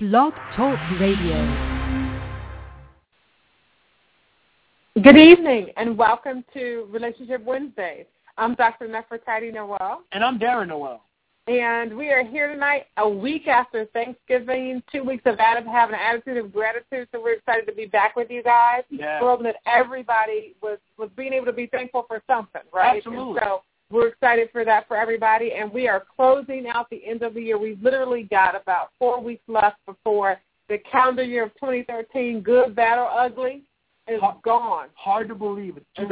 Blog Talk Radio. Good evening and welcome to Relationship Wednesdays. I'm Dr. Nefertiti Noel. And I'm Darren Noel. And we are here tonight a week after Thanksgiving, two weeks of Adam having an attitude of gratitude. So we're excited to be back with you guys. Yeah. We're hoping that everybody was, was being able to be thankful for something, right? Absolutely. And so we're excited for that for everybody. And we are closing out the end of the year. We've literally got about four weeks left before the calendar year of 2013, good, bad, or ugly is Hard- gone. Hard to believe it's Mhm.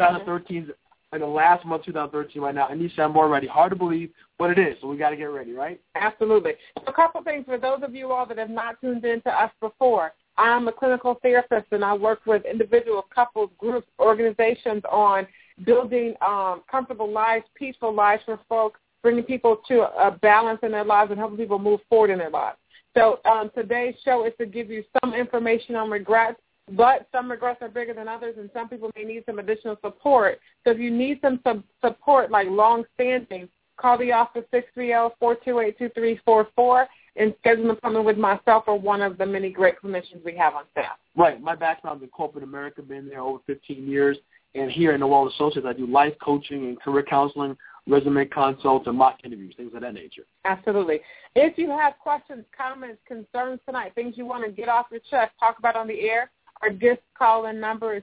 in the last month of 2013 right now. And you sound more ready. Hard to believe, but it is. So we got to get ready, right? Absolutely. A couple things for those of you all that have not tuned in to us before. I'm a clinical therapist, and I work with individual couples, groups, organizations on building um, comfortable lives, peaceful lives for folks, bringing people to a balance in their lives and helping people move forward in their lives. So um, today's show is to give you some information on regrets, but some regrets are bigger than others, and some people may need some additional support. So if you need some, some support, like long-standing, call the office 630-428-2344 and schedule an appointment with myself or one of the many great clinicians we have on staff. Right. My background's in corporate America. Been there over 15 years. And here in Noel Associates, I do life coaching and career counseling, resume consults, and mock interviews, things of that nature. Absolutely. If you have questions, comments, concerns tonight, things you want to get off your chest, talk about on the air, our guest call-in number is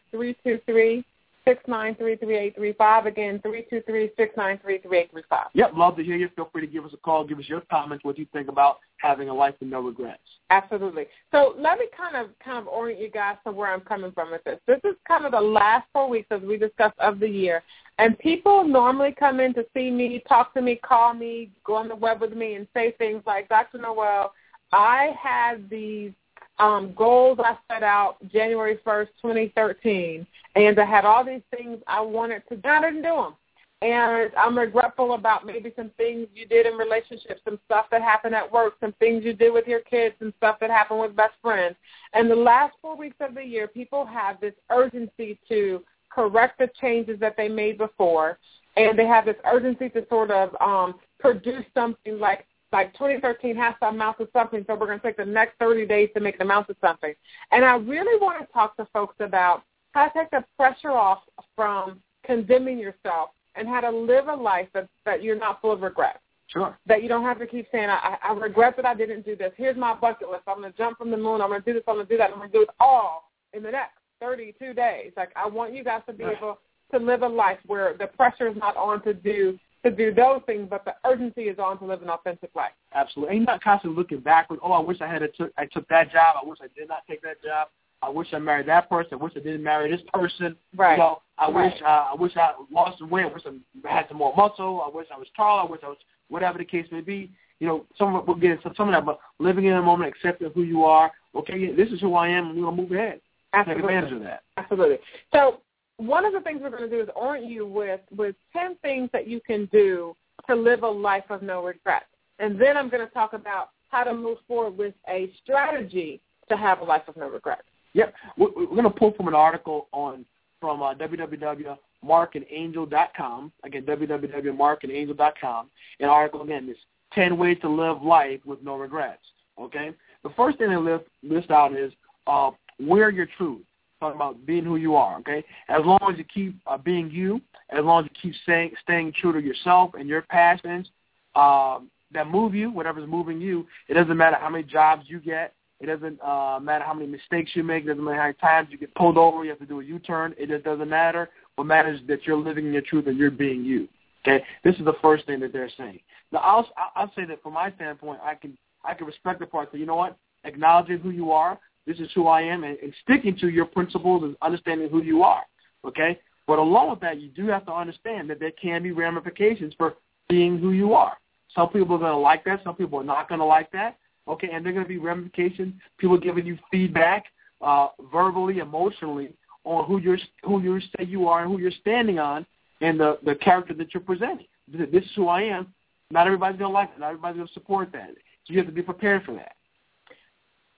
323 693 3835. Again, 323 693 3835. Yep. Love to hear you. Feel free to give us a call. Give us your comments, what you think about having a life with no regrets. Absolutely. So let me kind of kind of orient you guys to where I'm coming from with this. This is kind of the last four weeks, as we discussed, of the year. And people normally come in to see me, talk to me, call me, go on the web with me, and say things like, Dr. Noel, I had these um, goals I set out January 1st, 2013, and I had all these things I wanted to do. I didn't do them. And I'm regretful about maybe some things you did in relationships, some stuff that happened at work, some things you did with your kids, some stuff that happened with best friends. And the last four weeks of the year, people have this urgency to correct the changes that they made before, and they have this urgency to sort of um, produce something like like 2013 has to amount to something, so we're going to take the next 30 days to make it amount to something. And I really want to talk to folks about how to take the pressure off from condemning yourself and how to live a life that, that you're not full of regret. Sure. That you don't have to keep saying, I, I regret that I didn't do this. Here's my bucket list. I'm going to jump from the moon. I'm going to do this. I'm going to do that. I'm going to do it all in the next 32 days. Like I want you guys to be Right. able to live a life where the pressure is not on to do to do those things, but the urgency is on to live an authentic life. Absolutely. And you're not constantly looking backward. Oh, I wish I had a took I took that job. I wish I did not take that job. I wish I married that person. I wish I didn't marry this person. Right. You know, I Right. wish uh, I wish I lost some weight. I wish I had some more muscle. I wish I was tall. I wish I was whatever the case may be. You know, some we'll get some of that, but living in the moment, accepting who you are. Okay, this is who I am, and we're gonna move ahead. Take advantage of that. Absolutely. So one of the things we're going to do is orient you with with ten things that you can do to live a life of no regrets, and then I'm going to talk about how to move forward with a strategy to have a life of no regrets. Yep. We're, going to pull from an article on from uh, www.marcandangel.com. Again, www.marcandangel.com. An article again is ten ways to live life with no regrets. Okay. The first thing they list list out is uh, wear your truth. Talking about being who you are. Okay. As long as you keep uh, being you, as long as you keep staying staying true to yourself and your passions um, that move you, whatever's moving you. It doesn't matter how many jobs you get. It doesn't uh, matter how many mistakes you make. It doesn't matter how many times you get pulled over. You have to do a U-turn. It just doesn't matter. What matters is that you're living in your truth and you're being you. Okay, this is the first thing that they're saying. Now, I'll I'll say that from my standpoint, I can I can respect the part that you know what, acknowledging who you are. This is who I am, and, and sticking to your principles and understanding who you are. Okay, but along with that, you do have to understand that there can be ramifications for being who you are. Some people are going to like that. Some people are not going to like that. Okay, and there are going to be ramifications. People giving you feedback, uh, verbally, emotionally, on who you're who you say you are and who you're standing on, and the the character that you're presenting. This is who I am. Not everybody's going to like it. Not everybody's going to support that. So you have to be prepared for that.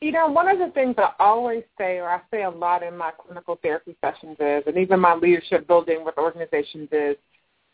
You know, one of the things I always say, or I say a lot in my clinical therapy sessions is, and even my leadership building with organizations is,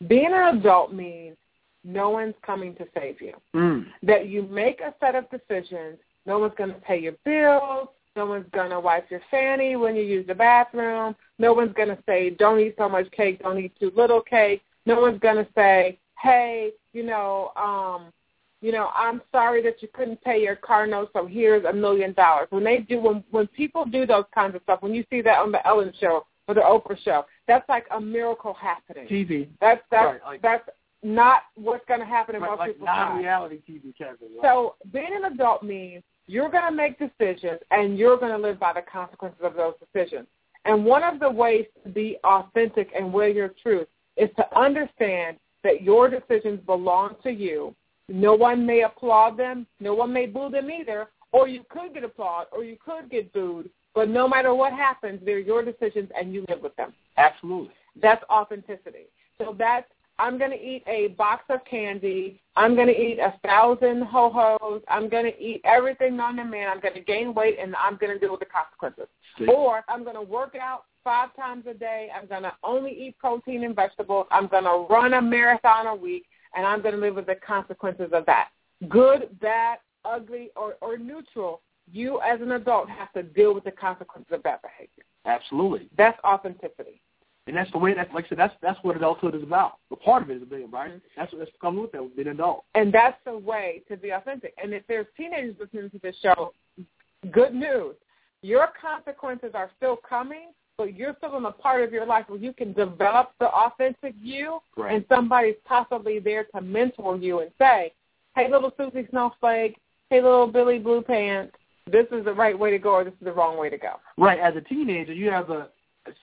being an adult means no one's coming to save you. Mm. That you make a set of decisions No one's going to pay your bills. No one's going to wipe your fanny when you use the bathroom. No one's going to say, don't eat so much cake, don't eat too little cake. No one's going to say, hey, you know, um, you know, I'm sorry that you couldn't pay your car note, so here's a million dollars. When they do, when when people do those kinds of stuff, when you see that on the Ellen Show or the Oprah Show, that's like a miracle happening. TV. That's that's Right, like- that's not what's going to happen in Right, most like people's lives. non-reality TV right? So being an adult means you're going to make decisions and you're going to live by the consequences of those decisions. And one of the ways to be authentic and wear your truth is to understand that your decisions belong to you. No one may applaud them. No one may boo them either. Or you could get applaud or you could get booed. But no matter what happens, they're your decisions and you live with them. Absolutely. That's authenticity. So that's I'm going to eat a box of candy. I'm going to eat a thousand ho-hos. I'm going to eat everything known to man. I'm going to gain weight, and I'm going to deal with the consequences. See? Or I'm going to work out five times a day. I'm going to only eat protein and vegetables. I'm going to run a marathon a week, and I'm going to live with the consequences of that. Good, bad, ugly, or, or neutral, you as an adult have to deal with the consequences of that behavior. Absolutely. That's authenticity. And that's the way that's like I said, that's that's what adulthood is about. The part of it is being right. Mhm. That's what that's comes with that, being an adult. And that's the way to be authentic. And if there's teenagers listening to this show, good news. Your consequences are still coming, but you're still in a part of your life where you can develop the authentic you Right. and somebody's possibly there to mentor you and say, Hey little Susie Snowflake, hey little Billy Blue Pants, this is the right way to go or this is the wrong way to go. Right. As a teenager, you have a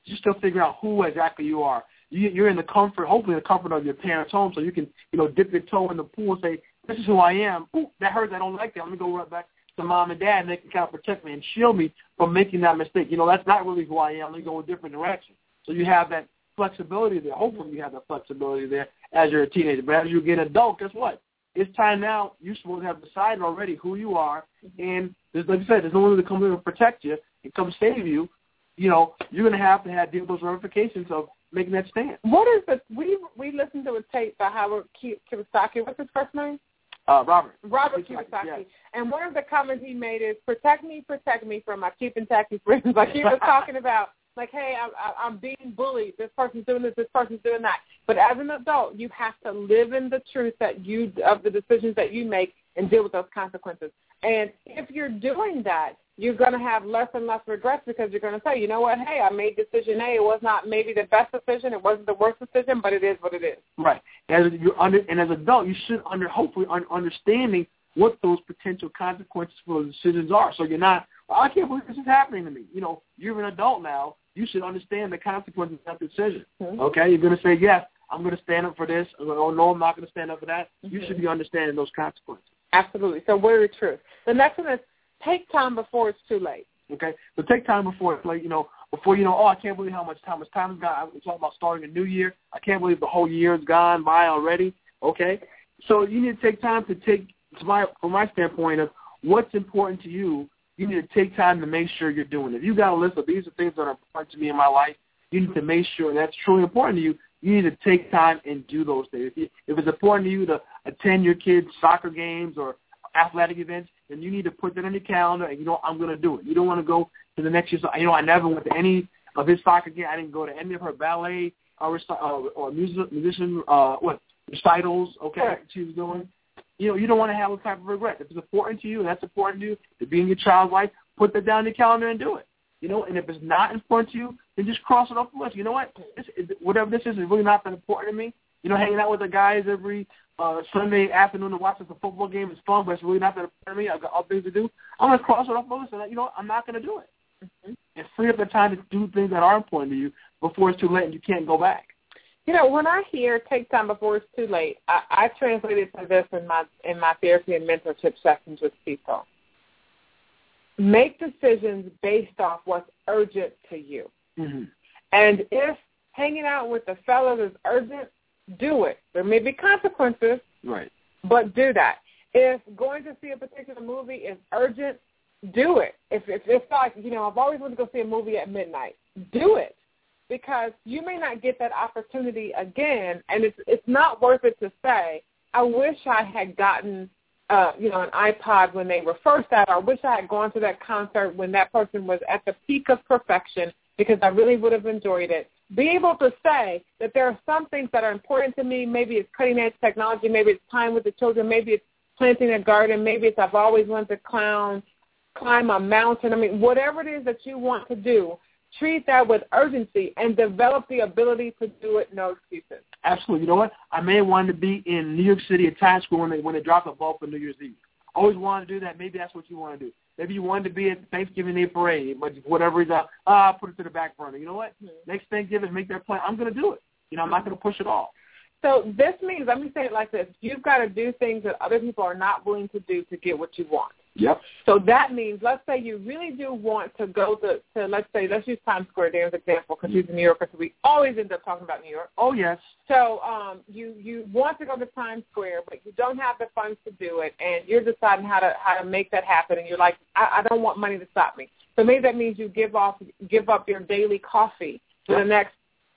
you still figure out who exactly you are. You, you're in the comfort, hopefully the comfort of your parents' home, so you can you know dip your toe in the pool and say, "This is who I am." Ooh, that hurts. I don't like that. Let me go right back to mom and dad, and they can kind of protect me and shield me from making that mistake. You know, that's not really who I am. Let me go a different direction. So you have that flexibility there. Hopefully, you have that flexibility there as you're a teenager. But as you get an adult, guess what? It's time now. You're supposed to have decided already who you are, and there's, like I said, there's no one to come in and protect you and come save you. You know, you're going to have to have deal with those ramifications of making that stand. What is the we we listened to a tape by Howard Ki- Kiyosaki. What's his first name? Uh, Robert. Robert Kiyosaki, yes. And one of the comments he made is, protect me, protect me from my and tacky friends. Like he was talking about, like, hey, I'm, I'm being bullied. This person's doing this. This person's doing that. But as an adult, you have to live in the truth that you of the decisions that you make and deal with those consequences. And if you're doing that, you're going to have less and less regrets because you're going to say, you know what, hey, I made decision A. It was not maybe the best decision. It wasn't the worst decision, but it is what it is. Right. As you're under and as an adult, you should under hopefully un, understanding what those potential consequences for those decisions are. So you're not, well, I can't believe this is happening to me. You know, you're an adult now. You should understand the consequences of that decision. Mhm. Okay, you're going to say yes. I'm going to stand up for this. Or oh, no, I'm not going to stand up for that. You Mhm. should be understanding those consequences. Absolutely. So wear your truth. The next one is take time before it's too late. Okay, so take time before it's late. You know, before you know, oh, I can't believe how much time much time has gone. We're talking about starting a new year. I can't believe the whole year's gone by already. Okay, so you need to take time to take, to my, from my standpoint of what's important to you. You need to take time to make sure you're doing it. If you got a list of these are things that are important to me in my life, you need to make sure that's truly important to you. You need to take time and do those things. If, you, if it's important to you to attend your kids' soccer games or athletic events, then you need to put that on your calendar and you know I'm going to do it. You don't want to go to the next year. So, you know, I never went to any of his soccer games. I didn't go to any of her ballet or reci- uh, or music musician uh, what recitals. Okay, Correct. she was doing. You know, you don't want to have those type of regrets. If it's important to you and that's important to you to be in your child's life, put that down on your calendar and do it. You know, and if it's not important to you, then just cross it off the list. You know what? This is, whatever this is is really not that important to me. You know, hanging out with the guys every uh, Sunday afternoon to watch the football game is fun, but it's really not that important to me. I've got other things to do. I'm going to cross it off the list, and you know, I'm not going to do it. Mhm. And free up the time to do things that are important to you before it's too late and you can't go back. You know, when I hear take time before it's too late, I, I translated to this in my in my therapy and mentorship sessions with people. Make decisions based off what's urgent to you. Mm-hmm. And if hanging out with the fellas is urgent, do it. There may be consequences, Right. but do that. If going to see a particular movie is urgent, do it. If, if it's like, you know, I've always wanted to go see a movie at midnight, do it. Because you may not get that opportunity again, and it's it's not worth it to say, I wish I had gotten uh, you know, an iPod when they were first out. or I wish I had gone to that concert when that person was at the peak of perfection because I really would have enjoyed it. Be able to say that there are some things that are important to me. Maybe it's cutting edge technology. Maybe it's time with the children. Maybe it's planting a garden. Maybe it's I've always wanted to clown, climb a mountain. I mean, whatever it is that you want to do, treat that with urgency and develop the ability to do it. No excuses. Absolutely. You know what? I may wanted to be in New York City at Times Square when they when they dropped the ball for New Year's Eve. Always wanted to do that. Maybe that's what you want to do. Maybe you wanted to be at Thanksgiving Day parade, but whatever reason, ah, put it to the back burner. You know what? Mm-hmm. Next Thanksgiving, make that plan. I'm going to do it. You know, I'm not going to push it off. So this means, let me say it like this: you've got to do things that other people are not willing to do to get what you want. Yep. So that means, let's say you really do want to go to, to let's say, let's use Times Square there as an example because she's a New Yorker, so we always end up talking about New York. Oh, yes. So um, you you want to go to Times Square, but you don't have the funds to do it, and you're deciding how to how to make that happen, and you're like, I, I don't want money to stop me. So maybe that means you give off give up your daily coffee for the next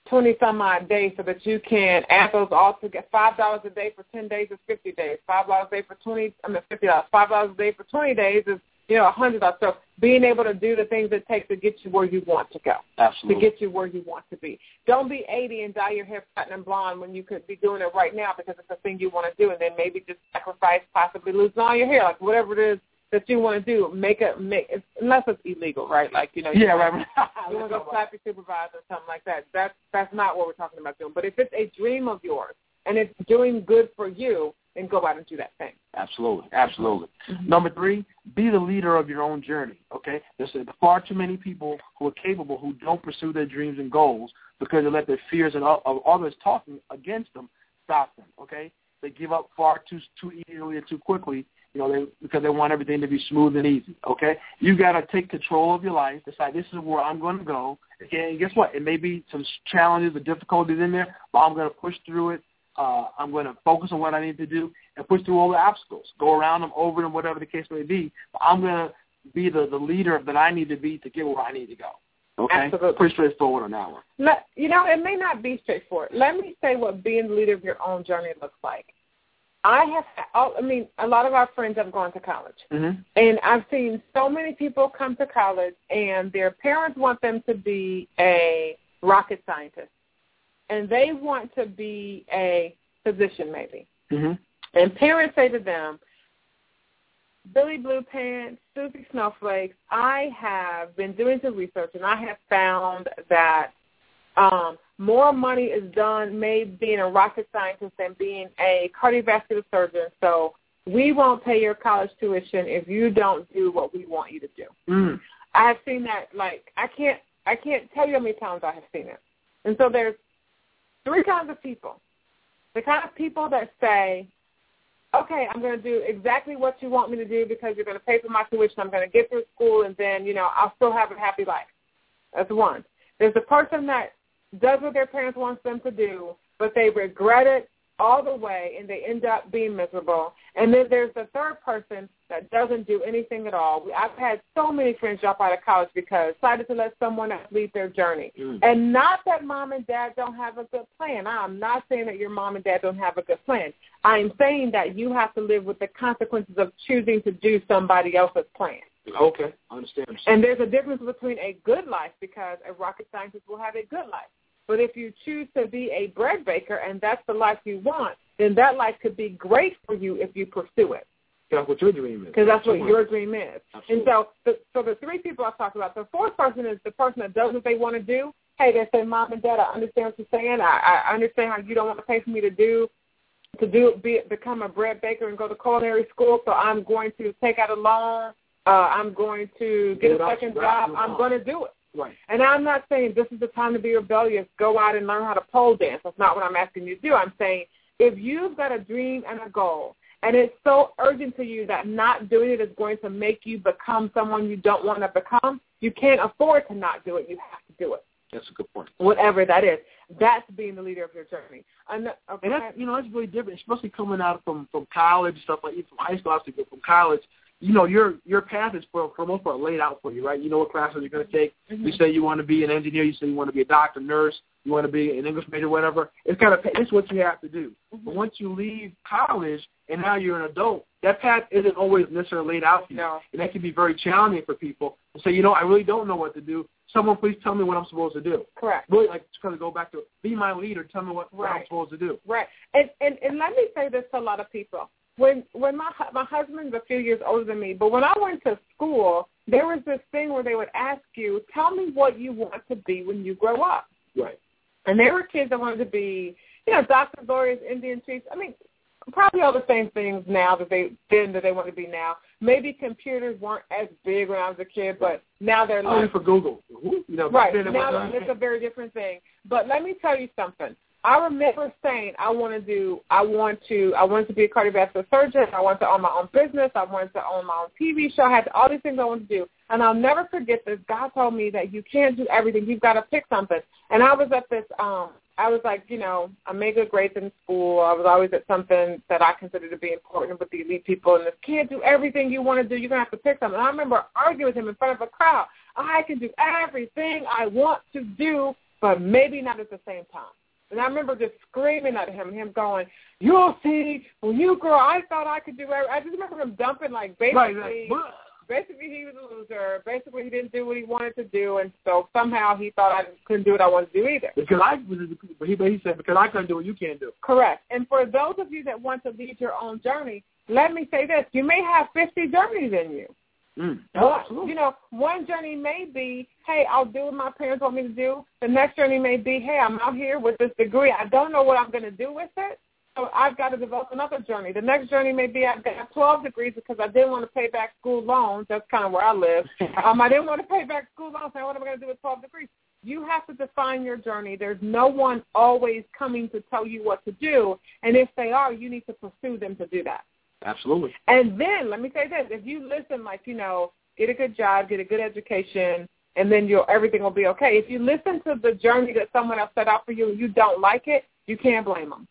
twenty some odd days so that you can add those all together. Five dollars a day for ten days is fifty days. Five dollars a day for twenty I mean fifty dollars. Five dollars a day for twenty days is, you know, a hundred dollars. So being able to do the things it takes to get you where you want to go. Absolutely. To get you where you want to be. Don't be eighty and dye your hair platinum blonde when you could be doing it right now because it's the thing you want to do and then maybe just sacrifice possibly losing all your hair, like whatever it is that you want to do, make it make unless it's illegal, right? Like you know, you yeah, right. you want to go slap your supervisor or something like that. That's that's not what we're talking about doing. But if it's a dream of yours and it's doing good for you, then go out and do that thing. Absolutely, absolutely. Mm-hmm. Number three, be the leader of your own journey. Okay, there's far too many people who are capable who don't pursue their dreams and goals because they let their fears and all of others talking against them stop them. Okay, they give up far too too easily and too quickly you know, they, because they want everything to be smooth and easy. Okay, you got to take control of your life. Decide this is where I'm going to go. Okay, and guess what? It may be some challenges or difficulties in there, but I'm going to push through it. Uh, I'm going to focus on what I need to do and push through all the obstacles. Go around them, over them, whatever the case may be. But I'm going to be the the leader that I need to be to get where I need to go. Okay, Absolutely. pretty straightforward on that one. Let, you know, it may not be straightforward. Let me say what being the leader of your own journey looks like. I have, I mean, a lot of our friends have gone to college, mm-hmm. and I've seen so many people come to college, and their parents want them to be a rocket scientist, and they want to be a physician, maybe. Mm-hmm. And parents say to them, Billy Blue Pants, Susie Snowflakes, I have been doing some research, and I have found that um, more money is done made being a rocket scientist than being a cardiovascular surgeon. So we won't pay your college tuition if you don't do what we want you to do. Mm. I have seen that. Like I can't, I can't tell you how many times I have seen it. And so there's three kinds of people. The kind of people that say, okay, I'm going to do exactly what you want me to do because you're going to pay for my tuition. I'm going to get through school, and then you know I'll still have a happy life. That's one. There's the person that does what their parents want them to do, but they regret it all the way and they end up being miserable. And then there's the third person that doesn't do anything at all. I've had so many friends drop out of college because decided to let someone else lead their journey. Mm. And not that mom and dad don't have a good plan. I'm not saying that your mom and dad don't have a good plan. I'm saying that you have to live with the consequences of choosing to do somebody else's plan. Okay, I understand. And there's a difference between a good life because a rocket scientist will have a good life. But if you choose to be a bread baker and that's the life you want, then that life could be great for you if you pursue it. That's what your dream is. Because that's what your dream is. Absolutely. And so, the, so the three people I talked about. The fourth person is the person that does what they want to do. Hey, they say, "Mom and Dad, I understand what you're saying. I, I understand how you don't want to pay for me to do to do be become a bread baker and go to culinary school. So I'm going to take out a loan. Uh, I'm going to get a second job. I'm going to do it. Right. And I'm not saying this is the time to be rebellious. Go out and learn how to pole dance. That's not what I'm asking you to do. I'm saying if you've got a dream and a goal, and it's so urgent to you that not doing it is going to make you become someone you don't want to become, you can't afford to not do it. You have to do it. That's a good point. Whatever that is, that's being the leader of your journey. And, okay. and that's you know that's really different, especially coming out from from college stuff like even from high school, obviously, but from college you know your your path is for for the most part laid out for you, right? You know what classes you're going to take. Mm-hmm. You say you want to be an engineer. You say you want to be a doctor, nurse. You want to be an English major, whatever. It's kind of it's what you have to do. Mm-hmm. But once you leave college and now you're an adult, that path isn't always necessarily laid out for you, No. and that can be very challenging for people to say, you know, I really don't know what to do. Someone please tell me what I'm supposed to do. Correct. Really, like to kind of go back to be my leader. Tell me what, what I'm supposed to do. Right. And, and and let me say this to a lot of people. When when my my husband's a few years older than me, but when I went to school, there was this thing where they would ask you, "Tell me what you want to be when you grow up." Right. And there were kids that wanted to be, you know, doctors, lawyers, Indian chiefs. I mean, probably all the same things now that they then that they want to be now. Maybe computers weren't as big when I was a kid, but now they're oh, Only like for Google. You know, Right. Now it's a very different thing. But let me tell you something. I remember saying I want to do I want to I wanted to be a cardiovascular surgeon, I wanted to own my own business, I wanted to own my own TV show, I had all these things I wanted to do. And I'll never forget this. God told me that you can't do everything. You've got to pick something. And I was at this um I was like, you know, I made good grades in school. I was always at something that I considered to be important with the elite people and this can't do everything you want to do. You're gonna have to pick something. And I remember arguing with him in front of a crowd. I can do everything I want to do, but maybe not at the same time. And I remember just screaming at him, him going, "You'll see when you grow." I thought I could do. everything. I just remember him dumping like Right. basically, Like, basically he was a loser. Basically, he didn't do what he wanted to do, and so somehow he thought I couldn't do what I wanted to do either. because I was, but he, but he said because I couldn't do what you can't do. Correct. And for those of you that want to lead your own journey, let me say this: you may have 50 journeys in you. Mm. But, you know, one journey may be, hey, I'll do what my parents want me to do. The next journey may be, hey, I'm out here with this degree. I don't know what I'm going to do with it. So I've got to develop another journey. The next journey may be I've got 12 degrees because I didn't want to pay back school loans. That's kind of where I live. Um, I didn't want to pay back school loans. So what am I going to do with 12 degrees? You have to define your journey. There's no one always coming to tell you what to do. And if they are, you need to pursue them to do that. Absolutely. And then let me say this: if you listen, like you know, get a good job, get a good education, and then you'll everything will be okay. If you listen to the journey that someone else set out for you and you don't like it, you can't blame them.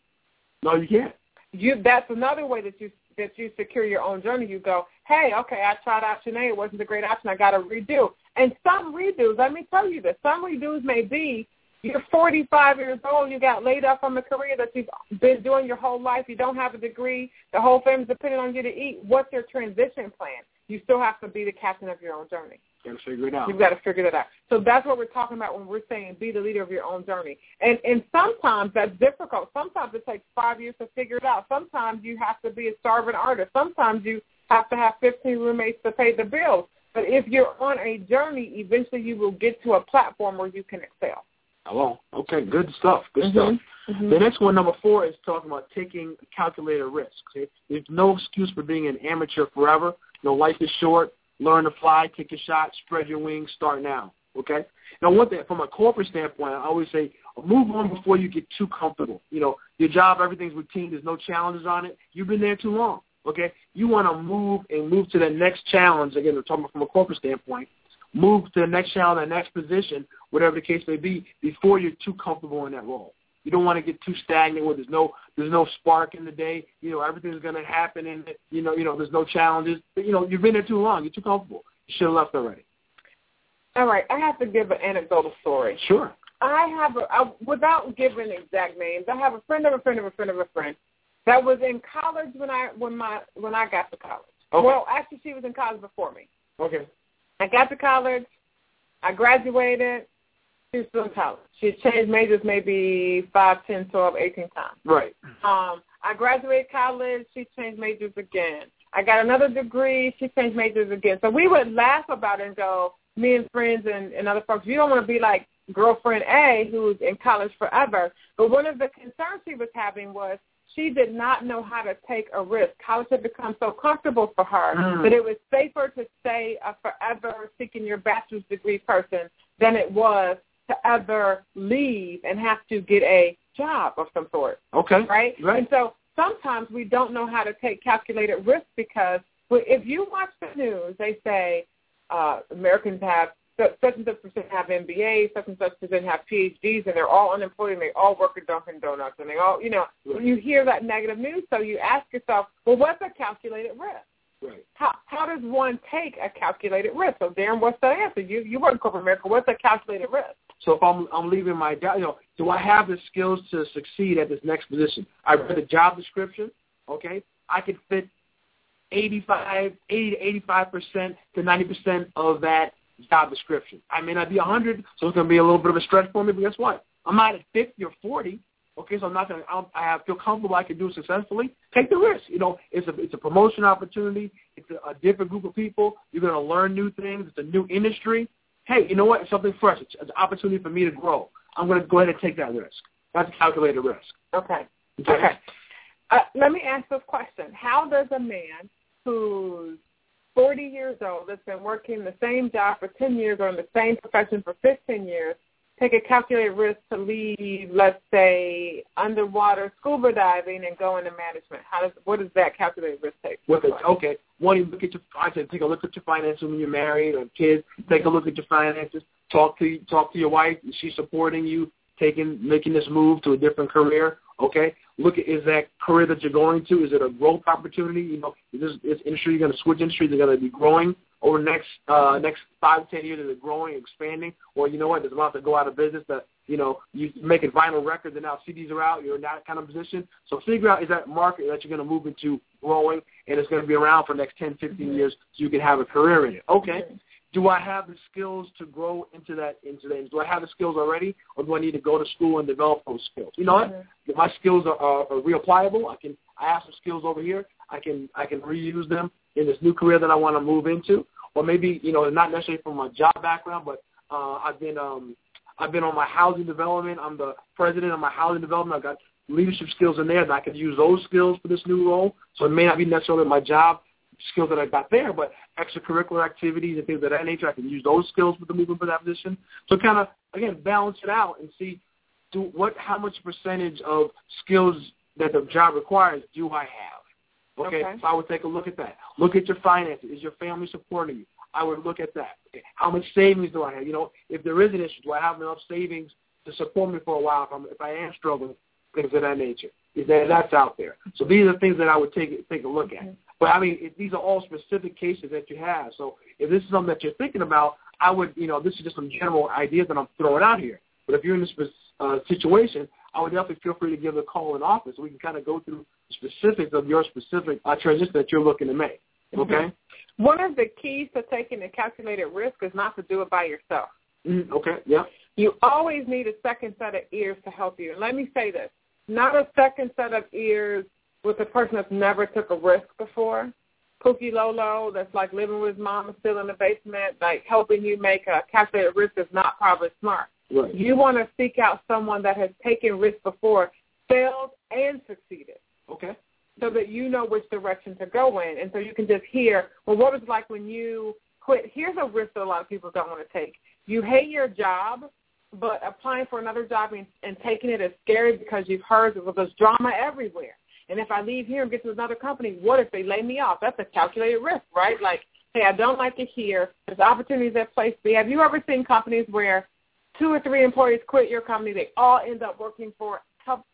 No, you can't. You that's another way that you that you secure your own journey. You go, hey, okay, I tried option A, it wasn't a great option. I got to redo. And some redos, let me tell you this: some redos may be you're 45 years old, you got laid off from a career that you've been doing your whole life, you don't have a degree, the whole family's depending on you to eat. What's your transition plan? You still have to be the captain of your own journey. You Got to figure it out. You've got to figure that out. So that's what we're talking about when we're saying be the leader of your own journey. And and sometimes that's difficult. Sometimes it takes five years to figure it out. Sometimes you have to be a starving artist. Sometimes you have to have 15 roommates to pay the bills. But if you're on a journey, eventually you will get to a platform where you can excel. Hello. Okay, good stuff. Good Mhm. stuff. Mhm. The next one, number four, is talking about taking calculated risks. Okay? There's no excuse for being an amateur forever. You know, life is short. Learn to fly, take a shot, spread your wings, start now. Okay? Now, one thing, from a corporate standpoint, I always say move on before you get too comfortable. You know, your job, everything's routine. There's no challenges on it. You've been there too long. Okay? You want to move and move to the next challenge. Again, we're talking from a corporate standpoint. Move to the next challenge, the next position, whatever the case may be, before you're too comfortable in that role. You don't want to get too stagnant where there's no there's no spark in the day. You know everything's going to happen, and you know you know there's no challenges. But, you know you've been there too long. You're too comfortable. You should have left already. All right, I have to give an anecdotal story. Sure. I have a, I, without giving exact names, I have a friend of a friend of a friend of a friend that was in college when I when my when I got to college. Okay. Well, actually, she was in college before me. Okay. I got to college. I graduated. She was still in college. She changed majors maybe five, ten, twelve, eighteen times. Right. Um, I graduated college. She changed majors again. I got another degree. She changed majors again. So we would laugh about it and go, me and friends and, and other folks, you don't want to be like girlfriend A who's in college forever. But one of the concerns she was having was she did not know how to take a risk. College had become so comfortable for her Mm. that it was safer to stay a forever seeking your bachelor's degree person than it was to ever leave and have to get a job of some sort Okay. right? Right. And so sometimes we don't know how to take calculated risks because if you watch the news, they say uh, Americans have such and such percent have MBAs, such and such percent have PhDs, and they're all unemployed and they all work at Dunkin' Donuts, and they all, you know, Right. you hear that negative news, so you ask yourself, well, what's a calculated risk? Right. How how does one take a calculated risk? So Darren, what's the answer? You you work in corporate America. What's a calculated risk? So if I'm I'm leaving my job, you know, do I have the skills to succeed at this next position? I read the job description. Okay, I could fit 85, 80 to 85 percent to 90 percent of that job description. I may not be 100, so it's going to be a little bit of a stretch for me. But guess what? I'm not at 50 or 40. Okay, so I'm not going to. I have, feel comfortable. I can do it successfully. Take the risk. You know, it's a it's a promotion opportunity. It's a, a different group of people. You're going to learn new things. It's a new industry. Hey, you know what? It's something fresh. It's, it's an opportunity for me to grow. I'm going to go ahead and take that risk. That's a calculated risk. Okay. Okay. okay. Uh, let me ask this question: How does a man who's 40 years old that's been working the same job for 10 years or in the same profession for 15 years take a calculated risk to leave, let's say, underwater scuba diving and go into management? How does what does that calculated risk take? What the, okay, one, you look at your. I said take a look at your finances when you're married or kids. Take a look at your finances. Talk to talk to your wife. Is she supporting you? Taking making this move to a different career. Okay, look at is that career that you're going to? Is it a growth opportunity? You know, is this, this industry you're going to switch industry? They're going to be growing over the next uh, next five ten years. Is it growing, expanding, or you know what? There's about to go out of business. That you know you're making vinyl records and now CDs are out. You're in that kind of position. So figure out is that market that you're going to move into growing and it's going to be around for the next 10, 15 mm-hmm. years so you can have a career in it. Okay. Do I have the skills to grow into that into that? Do I have the skills already, or do I need to go to school and develop those skills? You know what? Mm-hmm. My skills are, are, are reapplicable. I can I have some skills over here. I can I can reuse them in this new career that I want to move into, or maybe you know not necessarily from my job background, but uh, I've been um, I've been on my housing development. I'm the president of my housing development. I've got leadership skills in there, and I could use those skills for this new role. So it may not be necessarily my job skills that I got there, but extracurricular activities and things of that nature, I can use those skills with the movement for that position. So kind of again balance it out and see do what how much percentage of skills that the job requires do I have? Okay, okay. so I would take a look at that. Look at your finances. Is your family supporting you? I would look at that. Okay. How much savings do I have? You know, if there is an issue, do I have enough savings to support me for a while if, I'm, if I am struggling, things of that nature? Is that that's out there? So these are things that I would take take a look at. Mm-hmm. But I mean, these are all specific cases that you have. So if this is something that you're thinking about, I would, you know, this is just some general ideas that I'm throwing out here. But if you're in this uh, situation, I would definitely feel free to give a call in office we can kind of go through the specifics of your specific uh, transition that you're looking to make. Mm-hmm. Okay. Mm-hmm. One of the keys to taking a calculated risk is not to do it by yourself. Mm-hmm. Okay. Yeah. You always need a second set of ears to help you. And let me say this: not a second set of ears with a person that's never took a risk before. Pookie Lolo that's like living with his mom still in the basement, like helping you make a calculated risk is not probably smart. Right. You want to seek out someone that has taken risks before, failed and succeeded. Okay. So that you know which direction to go in. And so you can just hear, well, what was it like when you quit? Here's a risk that a lot of people don't want to take. You hate your job, but applying for another job and, and taking it is scary because you've heard that there's drama everywhere. And if I leave here and get to another company, what if they lay me off? That's a calculated risk, right? Like, hey, I don't like it here. There's opportunities at place B. Have you ever seen companies where two or three employees quit your company, they all end up working for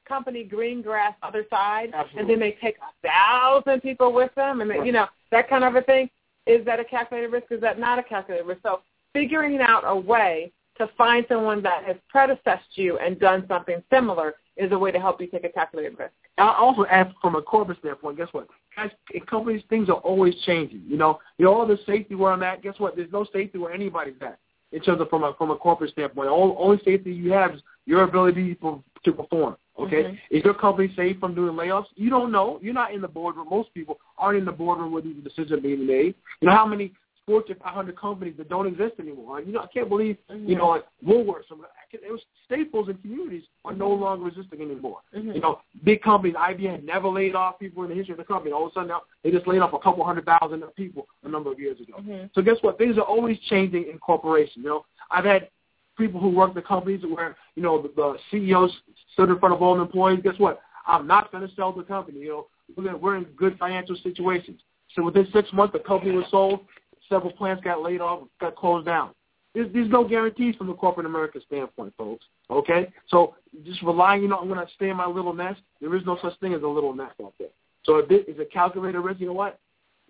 company green grass other side, Absolutely. and then they take a thousand people with them, and they, you know that kind of a thing. Is that a calculated risk? Is that not a calculated risk? So figuring out a way to find someone that has predecessed you and done something similar is a way to help you take a calculated risk. I also ask from a corporate standpoint, guess what? Guys, in companies, things are always changing. You know, you know all the safety where I'm at. Guess what? There's no safety where anybody's at in terms of from a from a corporate standpoint. All only safety you have is your ability to, to perform. Okay, mm-hmm. is your company safe from doing layoffs? You don't know. You're not in the boardroom. Most people aren't in the boardroom where these decisions are being made. You know how many Fortune 500 companies that don't exist anymore. You know, I can't believe, mm-hmm. you know, like Woolworths, it was staples and communities are no longer existing anymore. Mm-hmm. You know, big companies, IBM never laid off people in the history of the company. All of a sudden now they just laid off a couple hundred thousand people a number of years ago. Mm-hmm. So guess what? Things are always changing in corporations. You know, I've had people who work the companies where, you know, the, the CEOs stood in front of all the employees. Guess what? I'm not going to sell the company. You know, we're, we're in good financial situations. So within six months, the company was sold several plants got laid off, got closed down. There's, there's no guarantees from the corporate America standpoint, folks. Okay, so just relying, you know, I'm going to stay in my little nest. There is no such thing as a little nest out there. So if it is a calculated risk, you know what?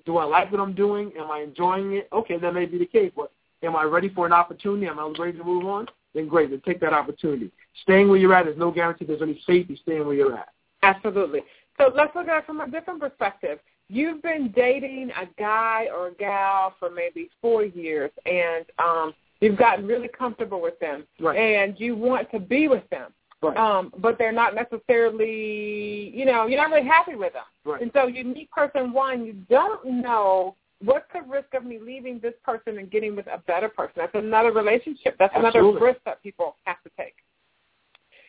Do I like what I'm doing? Am I enjoying it? Okay, that may be the case. But am I ready for an opportunity? Am I ready to move on? Then great, then take that opportunity. Staying where you're at, there's no guarantee there's any safety staying where you're at. Absolutely. So let's look at it from a different perspective. You've been dating a guy or a gal for maybe four years, and um, you've gotten really comfortable with them, right. and you want to be with them. Right. Um, but they're not necessarily, you know, you're not really happy with them. Right. And so you meet person one, you don't know what's the risk of me leaving this person and getting with a better person. That's another relationship. That's Absolutely. another risk that people have to take.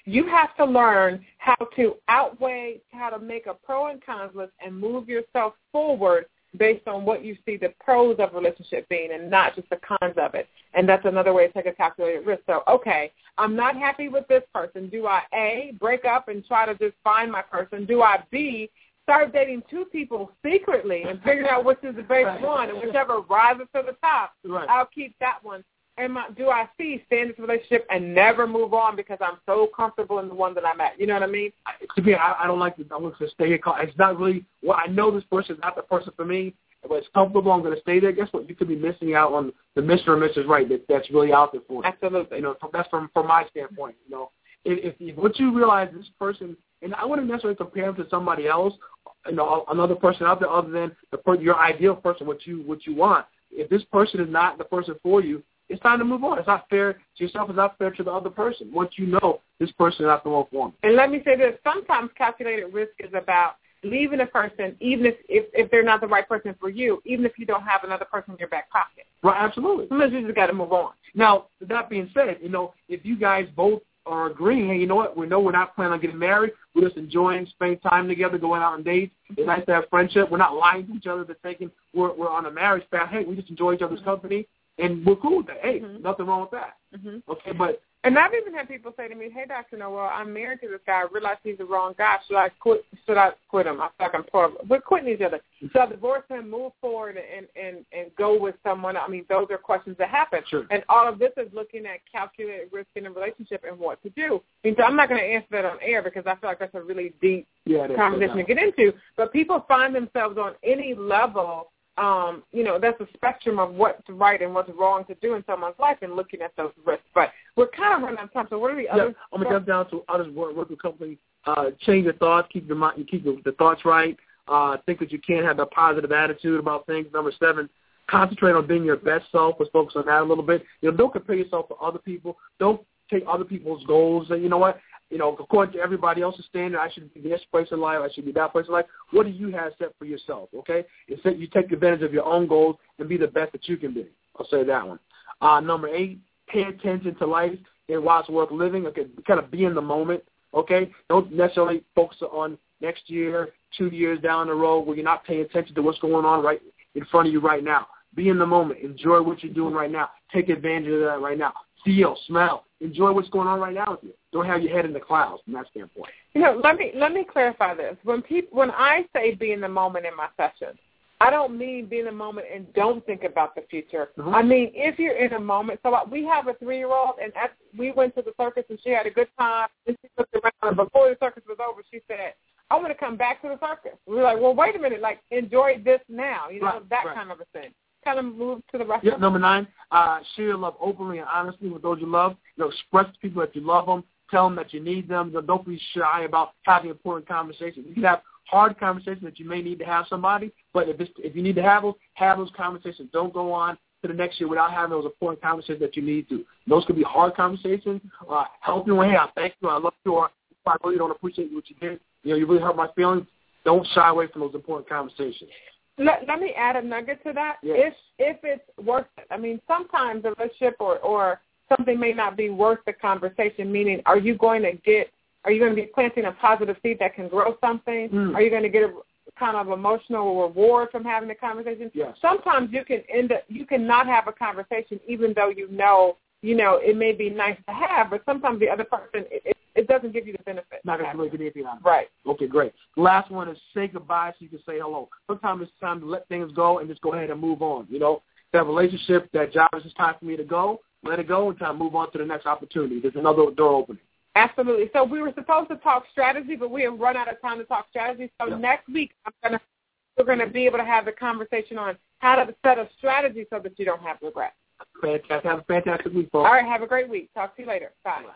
You have to learn how to outweigh, how to make a pro and cons list and move yourself forward based on what you see the pros of a relationship being and not just the cons of it. And that's another way to take a calculated risk. So, okay, I'm not happy with this person. Do I, A, break up and try to just find my person? Do I, B, start dating two people secretly and figure out which is the best one and whichever rises to the top, right. I'll keep that one. Am I, do I see stay in this relationship and never move on because I'm so comfortable in the one that I'm at? You know what I mean? To me, I, I don't like to. I look to stay here. It's not really. Well, I know this person is not the person for me, but it's comfortable. I'm going to stay there. Guess what? You could be missing out on the Mr. or Mrs. Right that that's really out there for you. Absolutely. You know, that's from from my standpoint. You know, if, if what you realize this person, and I wouldn't necessarily compare him to somebody else, you know, another person out there other than the per- your ideal person, what you what you want. If this person is not the person for you, it's time to move on. It's not fair to yourself. It's not fair to the other person. Once you know this person is not the one for me. And let me say this: sometimes calculated risk is about leaving a person, even if, if if they're not the right person for you, even if you don't have another person in your back pocket. Right, absolutely. Sometimes you just got to move on. Now, that being said, you know, if you guys both are agreeing, hey, you know what, we know we're not planning on getting married. We're just enjoying spending time together, going out on dates. It's nice to have friendship. We're not lying to each other to thinking we're we're on a marriage path. Hey, we just enjoy each other's company, and we're cool with that. Hey, Mhm. nothing wrong with that. Mm-hmm. Okay, but And I've even had people say to me, "Hey, Doctor Noel, I'm married to this guy. I realize he's the wrong guy. Should I quit? Should I quit him? I feel like I'm poor. We're quitting each other. Should I divorce him, move forward, and and and go with someone? I mean, those are questions that happen. Sure. And all of this is looking at calculated risk in a relationship and what to do. I mean, so I'm not going to answer that on air because I feel like that's a really deep yeah, conversation to get into. But people find themselves on any level. Um, you know, that's a spectrum of what's right and what's wrong to do in someone's life and looking at those risks. But we're kind of running out of time. So what are the Yeah, other? I'm gonna come down to others work work with company. Uh, change your thoughts, keep your mind, keep the, the thoughts right. Uh, think that you can have a positive attitude about things. Number seven, concentrate on being your best self. Let's focus on that a little bit. You know, don't compare yourself to other people. Don't take other people's goals. And you know what? You know, according to everybody else's standard, I should be this place in life. I should be that place in life. What do you have set for yourself? Okay, it's that you take advantage of your own goals and be the best that you can be. I'll say that one. Uh, number eight, pay attention to life and while it's worth living. Okay, kind of be in the moment. Okay, don't necessarily focus on next year, two years down the road where you're not paying attention to what's going on right in front of you right now. Be in the moment. Enjoy what you're doing right now. Take advantage of that right now. Feel, smell, enjoy what's going on right now with you. Don't have your head in the clouds from that standpoint. You know, let me let me clarify this. When people when I say be in the moment in my session, I don't mean be in the moment and don't think about the future. Mhm. I mean if you're in a moment. So we have a three year old, and at, we went to the circus and she had a good time. And she looked around, and before the circus was over, she said, "I want to come back to the circus." We were like, "Well, wait a minute. Like enjoy this now." You know Right, that right. kind of a thing. Kind of move to the rest. Yep, number nine, uh, share your love openly and honestly with those you love. You know, express to people that you love them. Tell them that you need them. You know, don't be shy about having important conversations. You can have hard conversations that you may need to have somebody, but if, it's, if you need to have those, have those conversations. Don't go on to the next year without having those important conversations that you need to. Those could be hard conversations. Uh, help you, hey, I thank you, I love you, or I really don't appreciate what you did. You know, you really hurt my feelings. Don't shy away from those important conversations. Let, let me add a nugget to that. Yes. If if it's worth it, I mean, sometimes a relationship or or something may not be worth the conversation. Meaning, are you going to get? Are you going to be planting a positive seed that can grow something? Hmm. Are you going to get a kind of emotional reward from having the conversation? Sometimes you can end up you can not have a conversation even though you know you know it may be nice to have, but sometimes the other person it, doesn't give you the benefit. Not going to it. anything out of it. Right. Okay, great. Last one is say goodbye so you can say hello. Sometimes it's time to let things go and just go ahead and move on. You know, that relationship, that job is just time for me to go. Let it go and time to move on to the next opportunity. There's another door opening. Absolutely. So we were supposed to talk strategy, but we have run out of time to talk strategy. So Yeah. next week I'm gonna we're going to be able to have the conversation on how to set a strategy so that you don't have regrets. Fantastic. Have a fantastic week, folks. All right. Have a great week. Talk to you later. Bye. Bye.